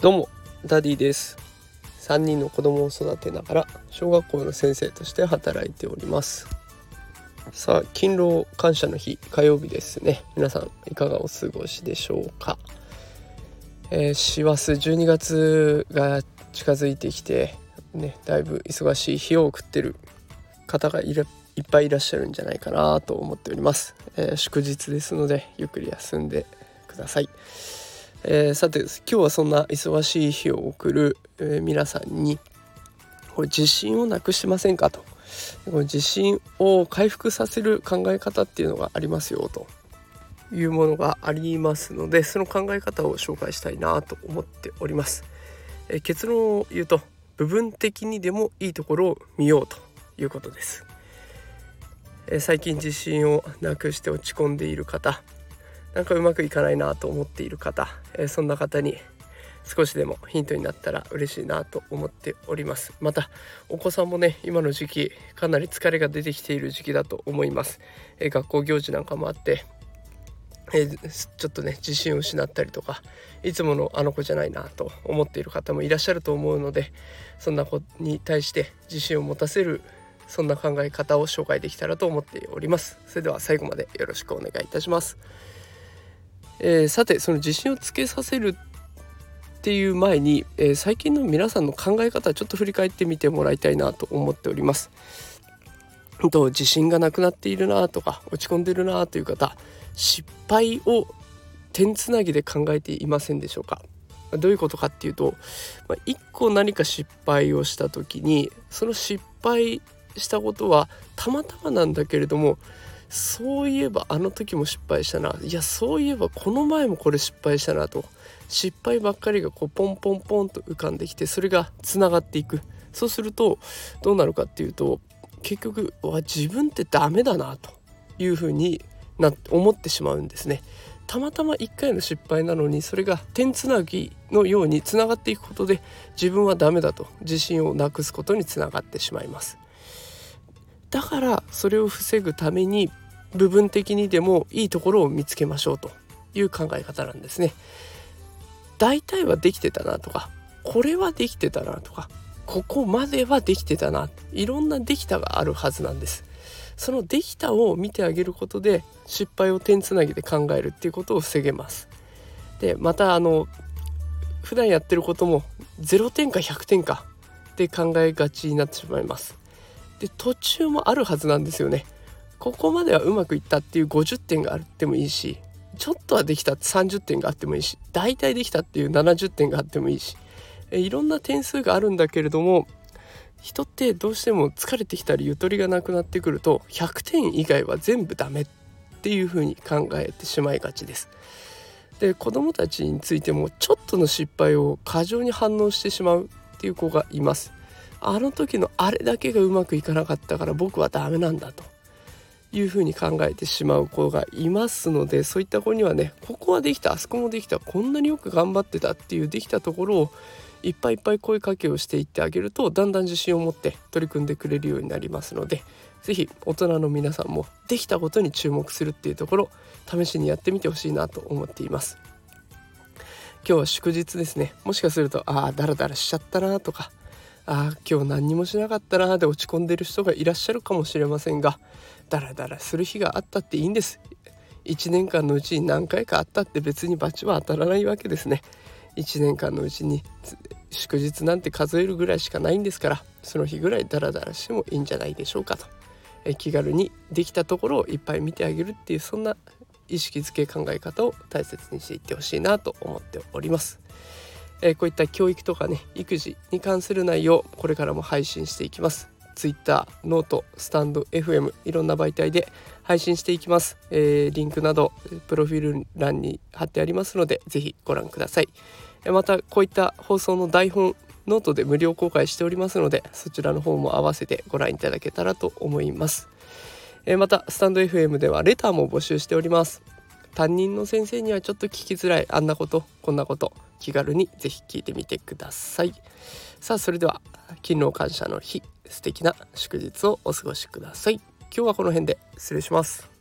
どうもダディです。3人の子供を育てながら小学校の先生として働いております。さあ勤労感謝の日火曜日ですね。皆さんいかがお過ごしでしょうか？えー、師走12月が近づいてきてねだいぶ忙しい日を送ってる方がいるいっぱいいらっしゃるんじゃないかなと思っております、えー、祝日ですのでゆっくり休んでください、えー、さて今日はそんな忙しい日を送る、え皆さんにこれ自信をなくしてませんかと。この自信を回復させる考え方っていうのがありますよと。いうものがありますのでその考え方を紹介したいなと思っております。え結論を言うと部分的にでもいいところを見ようということです。え最近自信をなくして落ち込んでいる方。なんかうまくいかないなと思っている方、えそんな方に少しでもヒントになったら嬉しいなと思っております。またお子さんもね今の時期かなり疲れが出てきている時期だと思います、え学校行事なんかもあってえー、ちょっとね自信を失ったりとかいつものあの子じゃないなと思っている方もいらっしゃると思うのでそんな子に対して自信を持たせるそんな考え方を紹介できたらと思っております。それでは最後までよろしくお願いいたします、えー、さてその自信をつけさせるっていう前に、えー、最近の皆さんの考え方ちょっと振り返ってみてもらいたいなと思っております。と自信がなくなっているなとか落ち込んでるなという方失敗を点つなぎで考えていませんでしょうか？どういうことかっていうと、まあ、1個何か失敗をした時にその失敗したことはたまたまなんだけれどもそういえばあの時も失敗したな。いやそういえばこの前もこれ失敗したなと。失敗ばっかりがこうポンポンポンと浮かんできてそれがつながっていく。そうするとどうなるかっていうと結局わ自分ってダメだなというふうにな思ってしまうんですね。たまたま1回の失敗なのにそれが点つなぎのようにつながっていくことで自分はダメだと自信をなくすことにつながってしまいます。だからそれを防ぐために部分的にでもいいところを見つけましょうという考え方なんですね大体はできてたなとかこれはできてたなとかここまではできてたないろんなできたがあるはずなんですそのできたを見てあげることで失敗を点つなぎで考えるっていうことを防げます。でまたあの普段やってることも0点か100点かって考えがちになってしまいます。で途中もあるはずなんですよね。ここまではうまくいったっていう50点があってもいいしちょっとはできたって30点があってもいいし大体できたっていう70点があってもいいしえいろんな点数があるんだけれども人ってどうしても疲れてきたりゆとりがなくなってくると100点以外は全部ダメっていうふうに考えてしまいがちです。で子供たちについてもちょっとの失敗を過剰に反応してしまうっていう子がいます。あの時のあれだけがうまくいかなかったから僕はダメなんだと。いうふうに考えてしまう子がいますのでそういった子にはねここはできたあそこもできたこんなによく頑張ってたっていうできたところをいっぱいいっぱい声かけをしていってあげるとだんだん自信を持って取り組んでくれるようになりますので是非大人の皆さんもできたことに注目するっていうところ試しにやってみてほしいなと思っています。今日は祝日ですね。もしかするとああダラダラしちゃったなとかああ今日何にもしなかったなで落ち込んでる人がいらっしゃるかもしれませんがダラダラする日があったっていいんです。1年間のうちに何回かあったって別に罰は当たらないわけですね。1年間のうちに祝日なんて数えるぐらいしかないんですからその日ぐらいダラダラしてもいいんじゃないでしょうかと。え気軽にできたところをいっぱい見てあげるっていうそんな意識づけ考え方を大切にしていってほしいなと思っております。えこういった教育とかね育児に関する内容これからも配信していきます。Twitter、ノート、スタンド FM いろんな媒体で配信していきます、えー、リンクなどプロフィール欄に貼ってありますのでぜひご覧ください。またこういった放送の台本ノートで無料公開しておりますのでそちらの方も合わせてご覧いただけたらと思います。またスタンド FM ではレターも募集しております。担任の先生にはちょっと聞きづらい。あんなことこんなこと気軽にぜひ聞いてみてください。さあそれでは勤労感謝の日素敵な祝日をお過ごしください。今日はこの辺で失礼します。